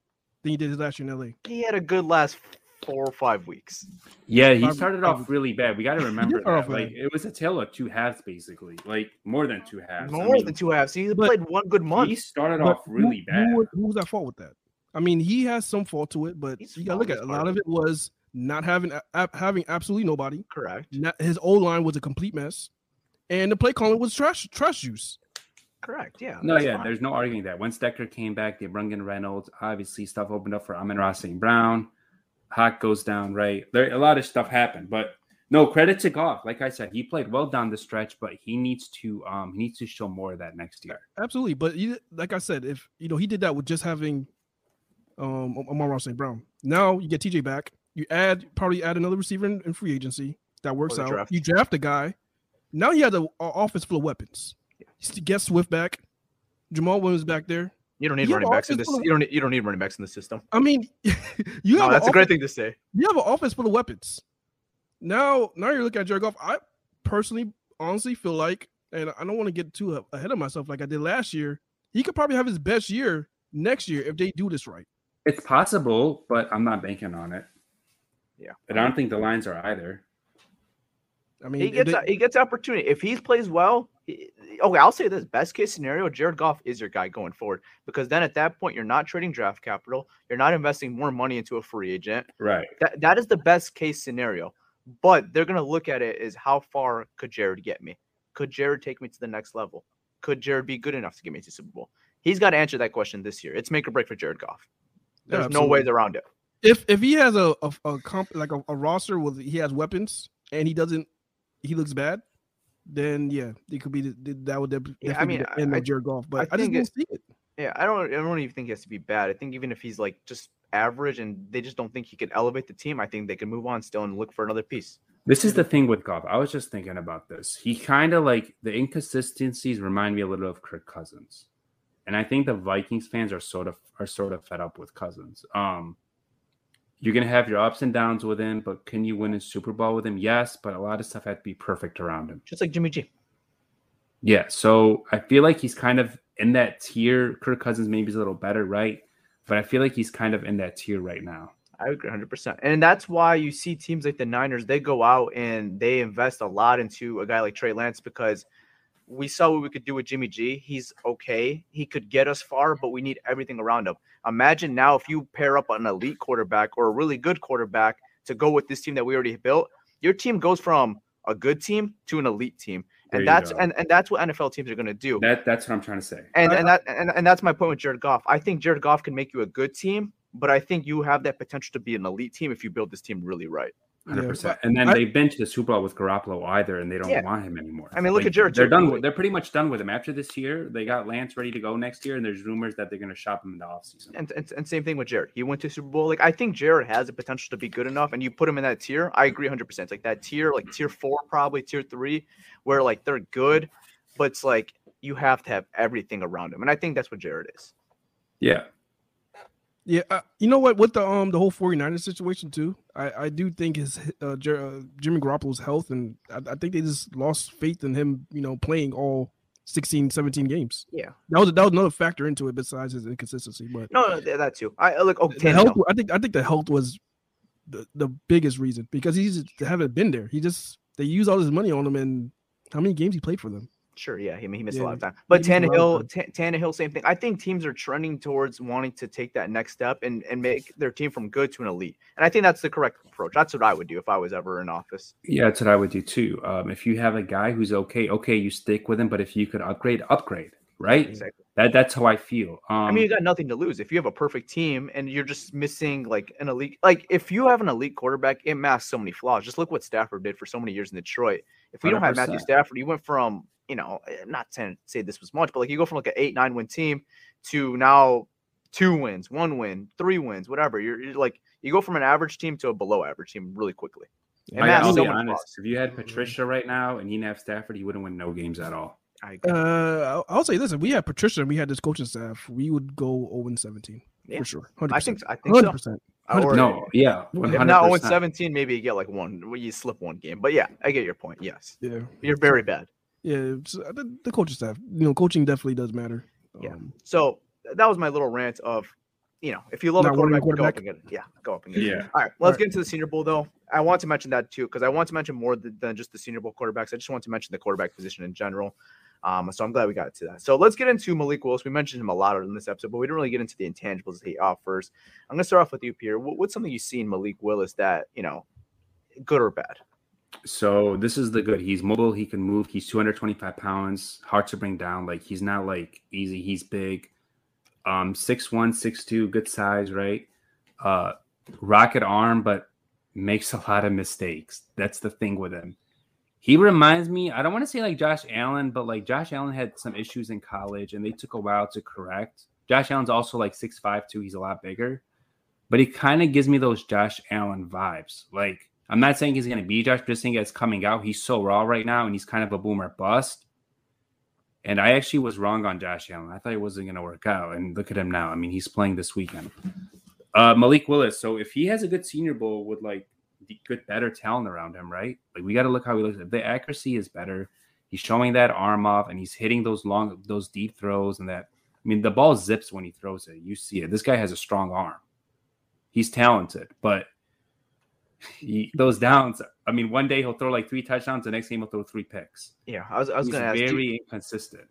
than he did his last year in LA. He had a good last four or five weeks. Yeah, he started off really bad. We got to remember start off that. Like it was a tale of two halves, basically. Like more than two halves. I More mean, than two halves. He played one good month. He started off really who, bad. Who, was- who was at fault with that? I mean, he has some fault to it, but He's you gotta look at it. a lot of of it was not having a- a- having absolutely nobody. Correct. Not, his O line was a complete mess, and the play calling was trash trash juice. Correct. Yeah. No, yeah, fine. there's no arguing that. Once Decker came back, they brought in Reynolds. Obviously, stuff opened up for Amon-Ra St. Brown. Hawk goes down, right? There a lot of stuff happened, but no credit to Goff. Like I said, he played well down the stretch, but he needs to um he needs to show more of that next year. Absolutely, but you, like I said, if you know he did that with just having um Amon-Ra St. Brown. Now you get TJ back. You add probably add another receiver in, in free agency that works out. draft. You draft a guy. Now you have a, a offense full of weapons. You get Swift back. Jamaal Williams back there. You don't need You running backs in this. of- You don't. Need, you don't need running backs in the system. I mean, you No, have that's an a great thing to say. you have an offense full of weapons. Now, now you're looking at Jared Goff. I personally, honestly, feel like, and I don't want to get too ahead of myself like I did last year. He could probably have his best year next year if they do this right. It's possible, but I'm not banking on it. Yeah. And I don't think the lines are either. I mean, He gets they- he gets opportunity if he plays well. he- Okay, I'll say this: best case scenario, Jared Goff is your guy going forward because then at that point you're not trading draft capital, you're not investing more money into a free agent. Right. That that is the best case scenario. But they're gonna look at it is how far could Jared get me? Could Jared take me to the next level? Could Jared be good enough to get me to Super Bowl? He's got to answer that question this year. It's make or break for Jared Goff. Yeah, There's no ways around it. if if he has a a, a comp like a, a roster with he has weapons and he doesn't, he looks bad. Then yeah, it could be the, the- that would def- Yeah, I definitely be the end I- of Jared Goff. But I, I just think don't it- see it. Yeah, I don't. I don't even think he has to be bad. I think even if he's like just average and they just don't think he could elevate the team, I think they can move on still and look for another piece. This is the thing with Goff. I was just thinking about this. He kind of like the inconsistencies remind me a little of Kirk Cousins, and I think the Vikings fans are sort of are sort of fed up with Cousins. Um, you're gonna have your ups and downs with him, but can you win a Super Bowl with him? Yes, but a lot of stuff had to be perfect around him. Just like Jimmy G. Yeah, so I feel like he's kind of in that tier. Kirk Cousins maybe is a little better, right? But I feel like he's kind of in that tier right now. I agree 100%. And that's why you see teams like the Niners, they go out and they invest a lot into a guy like Trey Lance because we saw what we could do with Jimmy G. He's okay. He could get us far, but we need everything around him. Imagine now if you pair up an elite quarterback or a really good quarterback to go with this team that we already built, your team goes from a good team to an elite team. And that's go. and, and that's what NFL teams are going to do. That that's what I'm trying to say. And and that and, and that's my point with Jared Goff. I think Jared Goff can make you a good team, but I think you have that potential to be an elite team if you build this team really right. Hundred percent. And then I- they've been to the Super Bowl with Garoppolo either, and they don't Yeah. want him anymore. I mean, look Like, at Jared They're done. With, they're pretty much done with him after this year. They got Lance ready to go next year, and there's rumors that they're going to shop him in the offseason. And, and and same thing with Jared. He went to Super Bowl. Like I think Jared has the potential to be good enough, and you put him in that tier. I agree 100. percent Like that tier, like tier four, probably tier three, where like they're good, but it's like you have to have everything around him, and I think that's what Jared is. Yeah, Yeah, uh, you know what? With the um the whole 49ers situation too, I I do think his uh, Jer- uh Jimmy Garoppolo's health and I, I think they just lost faith in him, you know, playing all 16, 17 games. Yeah. That was that was another factor into it besides his inconsistency. But No, no, th- that too. I look. Oh, the health. I think I think the health was the, the biggest reason because he's haven't been there. He just they use all his money on him and how many games he played for them. Sure, yeah, he, he missed a lot of time. But Tannehill, Ta- Tannehill, same thing. I think teams are trending towards wanting to take that next step and, and make their team from good to an elite. And I think that's the correct approach. That's what I would do if I was ever in office. yeah, that's what I would do too. Um, if you have a guy who's okay, okay, you stick with him. But if you could upgrade, upgrade, right? Exactly. That that's how I feel. Um, I mean, you got nothing to lose if you have a perfect team and you're just missing like an elite. Like if you have an elite quarterback, it masks so many flaws. Just look what Stafford did for so many years in Detroit. If we don't have Matthew Stafford, you went from you know eh, not to say this was much, but like you go from like an eight nine win team to now two wins, one win, three wins, whatever. You're, you're like you go from an average team to a below average team really quickly. And I, I'll so be honest. plus. If you had Patricia right now and he didn't have Stafford, he wouldn't win no games at all. I agree. Uh, I'll, I'll say this: if we had Patricia and we had this coaching staff, we would go 0 and 17 Yeah. for sure. 100%. I think I think so. 100%. Or No, yeah, if 100%. not 0 17, maybe you get like one. You slip one game, but yeah, I get your point. Yes, Yeah, you're very bad. Yeah. uh, the, the coaching staff, you know, coaching definitely does matter. Yeah. Um, So that was my little rant of, you know, if you love a Not wanting a quarterback, go up and get it. Yeah, go up and get it. Yeah. All right, well, let's get into the Senior Bowl though. I want to mention that too because I want to mention more th- than just the Senior Bowl quarterbacks. I just want to mention the quarterback position in general. Um, so I'm glad we got to that. So let's get into Malik Willis. We mentioned him a lot in this episode, but we didn't really get into the intangibles that he offers. I'm going to start off with you, Pierre. What, what's something you see in Malik Willis that you know, good or bad? So this is the good. He's mobile. He can move. He's 225 pounds. Hard to bring down. Like he's not like easy. He's big. Um, 6'1", 6'2", good size, right? Uh, rocket arm, but makes a lot of mistakes. That's the thing with him. He reminds me. I don't want to say like Josh Allen, but like Josh Allen had some issues in college, and they took a while to correct. Josh Allen's also like 6'5", too. He's a lot bigger, but he kind of gives me those Josh Allen vibes. Like I'm not saying he's going to be Josh, but just saying it's coming out. He's so raw right now, and he's kind of a boomer bust. And I actually was wrong on Josh Allen. I thought he wasn't going to work out, and look at him now. I mean, he's playing this weekend. Uh, Malik Willis. So if he has a good Senior Bowl with like good, better talent around him, right? Like we got to look how he looks. The accuracy is better, he's showing that arm off, and he's hitting those long, those deep throws, and that. I mean, the ball zips when he throws it. You see it. This guy has a strong arm. He's talented, but he, those downs. I mean, one day he'll throw like three touchdowns. The next game he'll throw three picks. Yeah, I was, I was going to ask very you, inconsistent.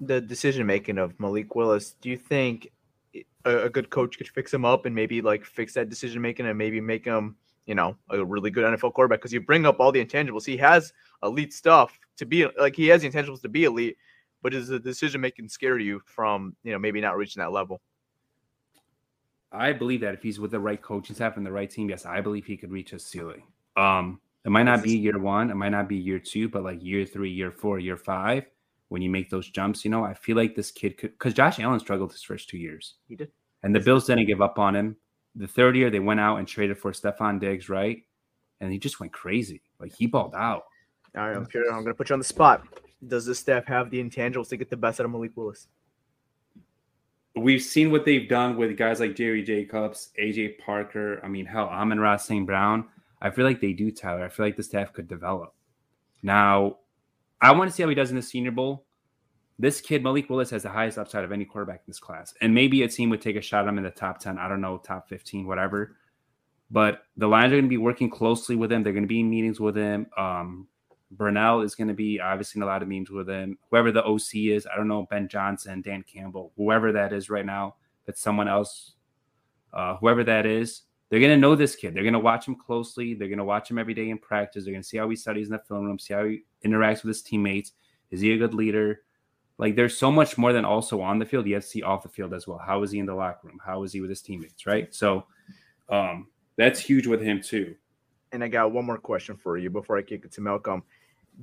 the decision making of Malik Willis. Do you think a, a good coach could fix him up and maybe like fix that decision making and maybe make him, you know, a really good NFL quarterback? Because you bring up all the intangibles. He has elite stuff to be like he has the intangibles to be elite, but is the decision making scare you from you know maybe not reaching that level? I believe that if he's with the right coaching staff and the right team, yes, I believe he could reach his ceiling. Um, it might not be year one, it might not be year two, but like year three, year four, year five, when you make those jumps, you know, I feel like this kid could because Josh Allen struggled his first two years. He did. And the Bills didn't give up on him. The third year, they went out and traded for Stefon Diggs, right? And he just went crazy. Like he balled out. All right, I'm. I'm going to put you on the spot. Does this staff have the intangibles to get the best out of Malik Willis? We've seen what they've done with guys like Jerry Jacobs, AJ Parker. I mean, hell, Amon-Ra St. Brown. I feel like they do, Tyler. I feel like the staff could develop. Now, I want to see how he does in the Senior Bowl. This kid, Malik Willis, has the highest upside of any quarterback in this class. And maybe a team would take a shot at him in the top 10. I don't know, top 15, whatever. But the Lions are going to be working closely with him. They're going to be in meetings with him. Um, Brunell is going to be obviously in a lot of memes with him. Whoever the OC is, I don't know, Ben Johnson, Dan Campbell, whoever that is right now, that's someone else, uh, whoever that is, they're going to know this kid. They're going to watch him closely. They're going to watch him every day in practice. They're going to see how he studies in the film room, see how he interacts with his teammates. Is he a good leader? Like there's so much more than also on the field. You have to see off the field as well. How is he in the locker room? How is he with his teammates? Right. So um, that's huge with him too. And I got one more question for you before I kick it to Malcolm.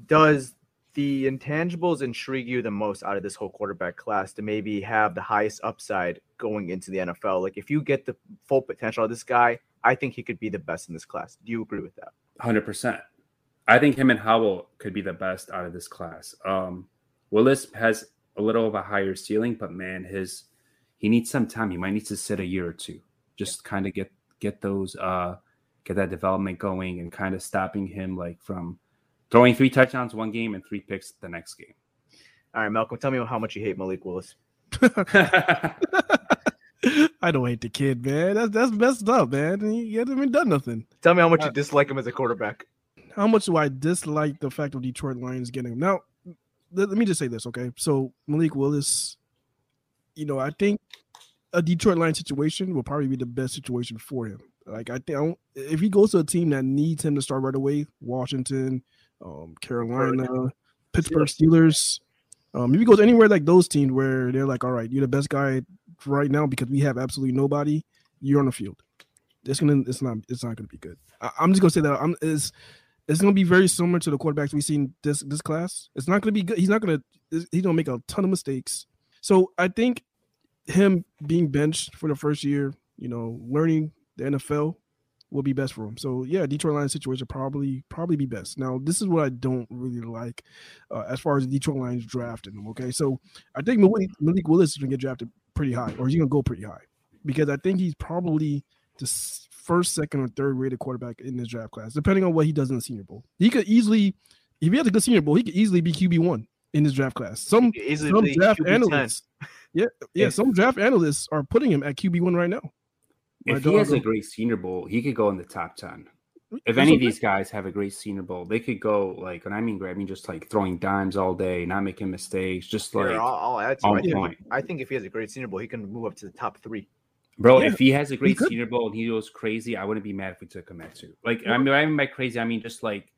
Does the intangibles intrigue you the most out of this whole quarterback class to maybe have the highest upside going into the NFL? Like if you get the full potential of this guy, I think he could be the best in this class. Do you agree with that? Hundred percent. I think him and Howell could be the best out of this class. Um, Willis has a little of a higher ceiling, but man, his he needs some time. He might need to sit a year or two, just kind of get get those uh get that development going and kind of stopping him like from throwing three touchdowns one game and three picks the next game. All right, Malcolm, tell me how much you hate Malik Willis. I don't hate the kid, man. That's that's messed up, man. He, he hasn't even done nothing. Tell me how much you uh, dislike him as a quarterback. How much do I dislike the fact of Detroit Lions getting him? Now, let, let me just say this, okay? So Malik Willis, you know, I think a Detroit Lions situation will probably be the best situation for him. Like I think I don't- if he goes to a team that needs him to start right away, Washington, um, Carolina, Pittsburgh Steelers. Um, if he goes anywhere like those teams where they're like, all right, you're the best guy right now because we have absolutely nobody, you're on the field. It's gonna, it's not, it's not gonna be good. I, I'm just gonna say that I'm is, it's gonna be very similar to the quarterbacks we've seen this this class. It's not gonna be good. He's not gonna, he's gonna make a ton of mistakes. So I think him being benched for the first year, you know, learning the NFL will be best for him. So yeah, Detroit Lions situation probably probably be best. Now this is what I don't really like uh, as far as the Detroit Lions drafting them. Okay, so I think Malik, Malik Willis is gonna get drafted pretty high, or he's gonna go pretty high because I think he's probably the first, second, or third rated quarterback in this draft class, depending on what he does in the Senior Bowl. He could easily, if he has a good Senior Bowl, he could easily be QB one in this draft class. Some, some draft QB analysts, 10. yeah, yeah, some draft analysts are putting him at QB one right now. If he has a great Senior Bowl, he could go in the top ten. If any of these guys have a great Senior Bowl, they could go like, and I mean great, I mean just like throwing dimes all day, not making mistakes, just like I'll, I'll add to on point. I think if he has a great Senior Bowl, he can move up to the top three. Bro, yeah, if he has a great Senior Bowl and he goes crazy, I wouldn't be mad if we took him at two. Like, I mean, I mean by crazy, I mean just like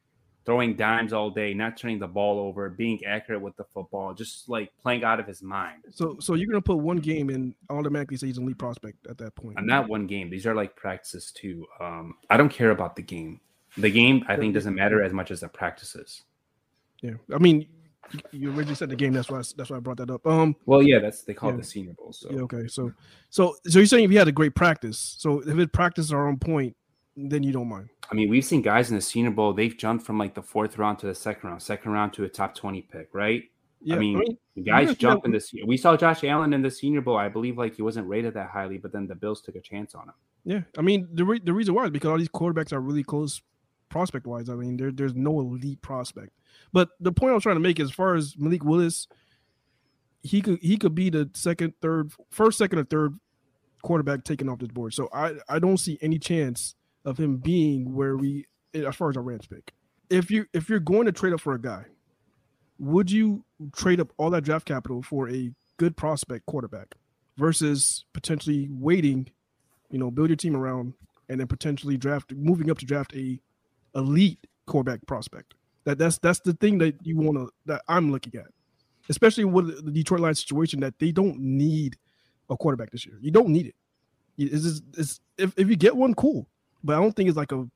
throwing dimes all day, not turning the ball over, being accurate with the football, just like playing out of his mind. So, so you're gonna put one game and automatically say he's an elite prospect at that point. And not one game. These are like practices too. Um, I don't care about the game. The game I think doesn't matter as much as the practices. Yeah, I mean, you originally said the game. That's why. that's why I brought that up. Um. Well, yeah, that's they call yeah. it the Senior Bowl. So yeah, okay. So, so, so you're saying if he had a great practice, so if his practices are on point, then you don't mind. I mean, we've seen guys in the Senior Bowl, they've jumped from like the fourth round to the second round, second round to a top 20 pick, right? Yeah, I mean, I mean guys yeah, jump yeah. in this. We saw Josh Allen in the Senior Bowl. I believe like he wasn't rated that highly, but then the Bills took a chance on him. Yeah, I mean the re- the reason why is because all these quarterbacks are really close prospect wise. I mean, there, there's no elite prospect. But the point I'm trying to make, as far as Malik Willis, he could he could be the second, third, first, second, or third quarterback taken off this board. So I I don't see any chance of him being where we eh, as far as our Rams pick. If you if you're going to trade up for a guy, would you trade up all that draft capital for a good prospect quarterback versus potentially waiting, you know, build your team around and then potentially draft moving up to draft a elite quarterback prospect? That that's that's the thing that you want to that I'm looking at, especially with the Detroit Lions situation that they don't need a quarterback this year. You don't need it. It's, just, it's if if you get one, cool but I don't think it's like a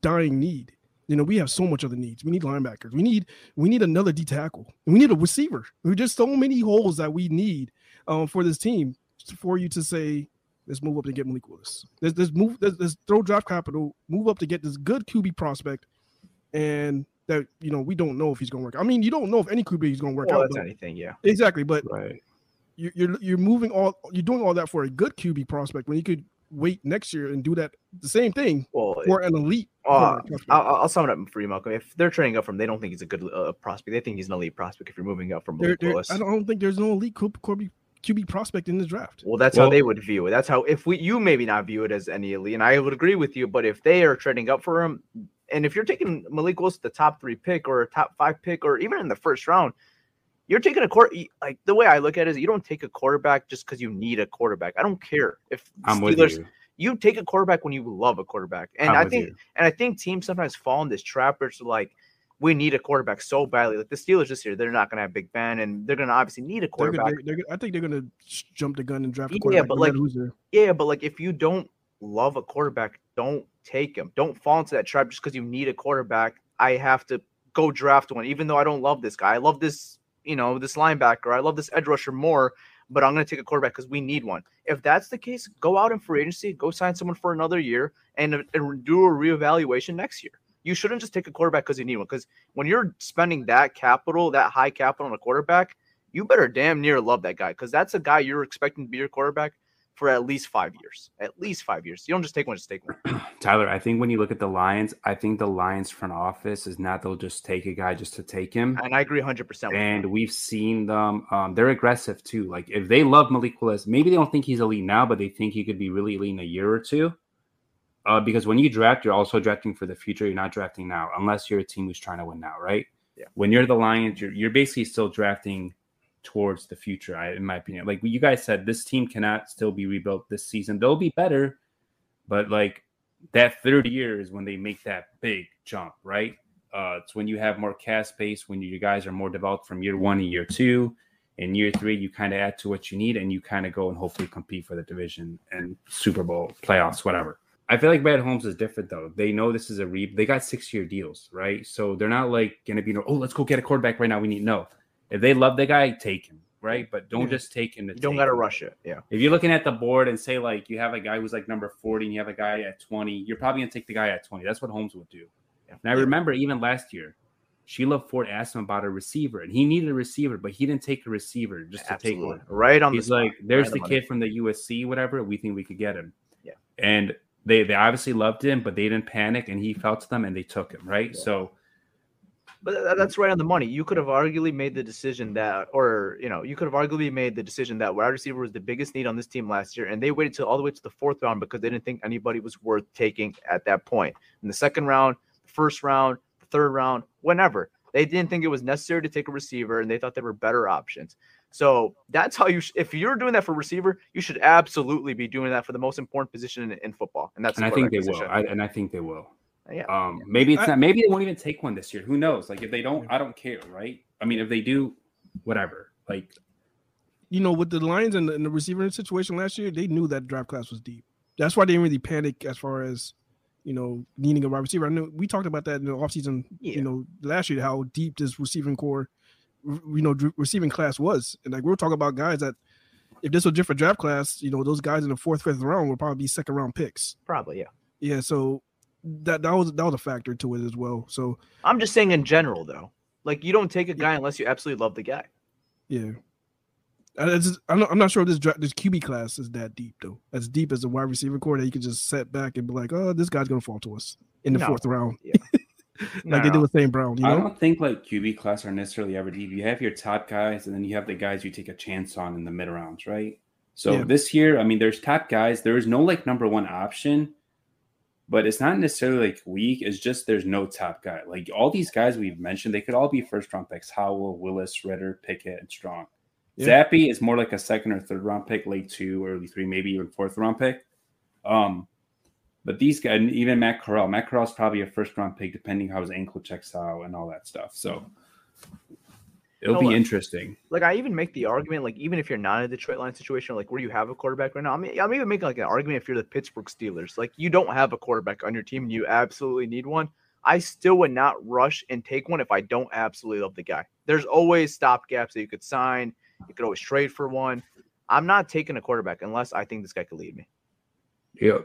dying need. You know, we have so much other needs. We need linebackers. We need we need another D tackle. We need a receiver. There's just so many holes that we need um, for this team for you to say, let's move up and get Malik Willis. Let's, let's move. Let's, let's throw draft capital, move up to get this good QB prospect, and that you know we don't know if he's going to work. I mean, you don't know if any QB is going to work well, out. That's anything, yeah. Exactly, but right. you're, you're you're moving all you're doing all that for a good QB prospect when you could wait next year and do that the same thing well, for an elite. Uh, I'll, I'll, sum it up for you, Malcolm. If they're trading up from, they don't think he's a good uh, prospect. They think he's an elite prospect. If you're moving up from there, there, I don't think there's no elite QB, QB prospect in this draft. Well, that's well, how they would view it. That's how if we you maybe not view it as any elite, and I would agree with you. But if they are trading up for him, and if you're taking Malik Willis the top three pick or a top five pick, or even in the first round, you're taking a quarter. Like the way I look at it is, you don't take a quarterback just because you need a quarterback. I don't care if I'm Steelers, with you you take a quarterback when you love a quarterback. And I'm i think you. and I think teams sometimes fall in this trap where it's like we need a quarterback so badly. Like the Steelers this year, they're not going to have Big Ben, and they're going to obviously need a quarterback. They're, they're, they're, I think they're going to jump the gun and draft. yeah, but like, yeah, but like if you don't love a quarterback, don't take him. Don't fall into that trap just because you need a quarterback. I have to go draft one, even though I don't love this guy. I love this, you know, this linebacker. I love this edge rusher more but I'm going to take a quarterback because we need one. If that's the case, go out in free agency, go sign someone for another year, and, and do a reevaluation next year. You shouldn't just take a quarterback because you need one. Because when you're spending that capital, that high capital on a quarterback, you better damn near love that guy because that's a guy you're expecting to be your quarterback for at least five years. At least five years. You don't just take one, just take one. Tyler, I think when you look at the Lions, I think the Lions front office is not they'll just take a guy just to take him. And I agree 100%. And we've seen them, um, they're aggressive too. Like if they love Malik Willis, maybe they don't think he's elite now, but they think he could be really elite in a year or two. Uh, because when you draft, you're also drafting for the future. You're not drafting now, unless you're a team who's trying to win now, right? Yeah. When you're the Lions, you're, you're basically still drafting towards the future, I, in my opinion. Like you guys said, this team cannot still be rebuilt this season. They'll be better, but like that third year is when they make that big jump, right? Uh, it's when you have more cast space, when you guys are more developed from year one and year two. In year three, you kind of add to what you need and you kind of go and hopefully compete for the division and Super Bowl playoffs, whatever. I feel like Brad Holmes is different though. They know this is a re. They got six year deals, right? So they're not like gonna be no. Oh, let's go get a quarterback right now. We need no. If they love the guy, take him. right? But don't just take him. To You don't got to rush it. Yeah. If you're looking at the board and say like you have a guy who's like number 40 and you have a guy at 20, you're probably gonna take the guy at 20. That's what Holmes would do. Yeah. And I remember even last year, Sheila Ford asked him about a receiver, and he needed a receiver, but he didn't take a receiver just to take one. Right on He's the like, "There's Right the kid from the USC, whatever. We think we could get him." Yeah. And they they obviously loved him, but they didn't panic, and he felt to them, and they took him. Right. Yeah. So But that's right on the money. You could have arguably made the decision that, or you know, you could have arguably made the decision that wide receiver was the biggest need on this team last year, and they waited till all the way to the fourth round because they didn't think anybody was worth taking at that point. In the second round, the first round, the third round, whenever they didn't think it was necessary to take a receiver, and they thought there were better options. So that's how you. Sh- if you're doing that for receiver, you should absolutely be doing that for the most important position in, in football, and that's and I think they quarterback will. I, and I think they will. Yeah. Um, maybe it's I- not. Maybe they won't even take one this year. Who knows? Like if they don't, I don't care, right? I mean, if they do, whatever. Like you know, with the Lions and the, and the receiver situation last year, they knew that draft class was deep. That's why they didn't really panic as far as, you know, needing a wide receiver. I know we talked about that in the offseason, Yeah. you know, last year, how deep this receiving core, you know, receiving class was. And like we were talking about guys that, if this was a different draft class, you know, those guys in the fourth, fifth round would probably be second round picks. Probably, yeah. Yeah. So that that was that was a factor to it as well. So I'm just saying in general, though. Like you don't take a guy unless you absolutely love the guy. Yeah. I- it's just- I'm not, I'm not sure if this dra- this QB class is that deep though. As deep as a wide receiver core that you can just set back and be like, oh, this guy's gonna fall to us in the No. fourth round, Yeah. like No, they no, did with St. Brown. You I don't think like QB class are necessarily ever deep. You have your top guys, and then you have the guys you take a chance on in the mid rounds, right? So Yeah. this year, I mean, there's top guys. There is no like number one option, but it's not necessarily like weak. It's just there's no top guy. Like all these guys we've mentioned, they could all be first round picks: Howell, Willis, Ridder, Pickett, and Strong. Yeah. Zappe is more like a second or third round pick, late two, early three, maybe even fourth round pick. Um, but these guys, and even Matt Corral, Matt Corral's probably a first round pick, depending how his ankle checks out and all that stuff. So it'll know be what? interesting. Like I even make the argument, like even if you're not in a Detroit Lions situation, like where you have a quarterback right now, I mean, I'm even making like an argument if you're the Pittsburgh Steelers, like you don't have a quarterback on your team, and you absolutely need one. I still would not rush and take one if I don't absolutely love the guy. There's always stop gaps that you could sign. You could always trade for one. I'm not taking a quarterback unless I think this guy could lead me, Yeah.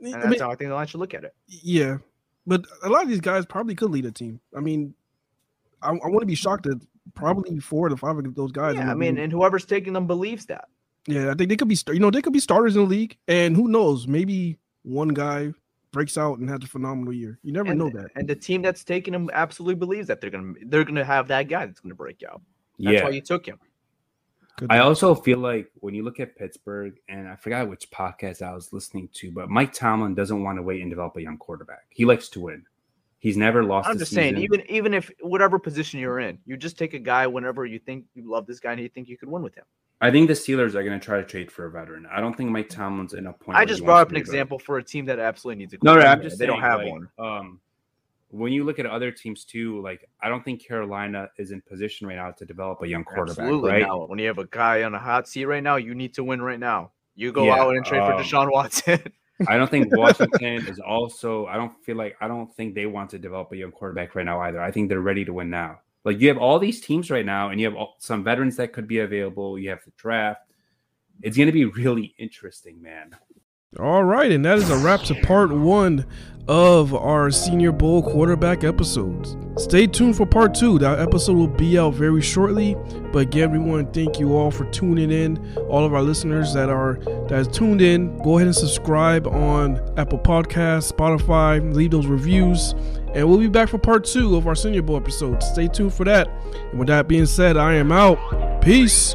and I that's mean, how I think the Lions should look at it. yeah, but a lot of these guys probably could lead a team. I mean, I, I want to be shocked that probably four to five of those guys. Yeah, I mean, being- and whoever's taking them believes that. yeah, I think they could be, you know, they could be starters in the league, and who knows, maybe one guy breaks out and has a phenomenal year. You never and, know that. And the team that's taking him absolutely believes that they're gonna they're gonna have that guy that's gonna break out. That's Yeah. why you took him. Could I also feel like when you look at Pittsburgh, and I forgot which podcast I was listening to, but Mike Tomlin doesn't want to wait and develop a young quarterback. He likes to win. He's never lost. I'm just saying, even even if whatever position you're in, you just take a guy whenever you think you love this guy and you think you could win with him. I think the Steelers are going to try to trade for a veteran. I don't think Mike Tomlin's in a point. I just brought up an example for a team that absolutely needs a No, no, I'm just they don't have like, one. Um, when you look at other teams too, like I don't think Carolina is in position right now to develop a young quarterback, Absolutely. right? When you have a guy on a hot seat right now, you need to win right now. You go Yeah, out and trade for um, Deshaun Watson. I don't think Washington is also. I don't feel like I don't think they want to develop a young quarterback right now either. I think they're ready to win now. Like you have all these teams right now, and you have all, some veterans that could be available. You have the draft. It's going to be really interesting, man. All right, and that is a wrap to part one of our Senior Bowl quarterback episodes. Stay tuned for part two. That episode will be out very shortly. But again, we want to thank you all for tuning in. All of our listeners that are that has tuned in, go ahead and subscribe on Apple Podcasts, Spotify, leave those reviews, and we'll be back for part two of our Senior Bowl episode. Stay tuned for that. And with that being said, I am out. Peace.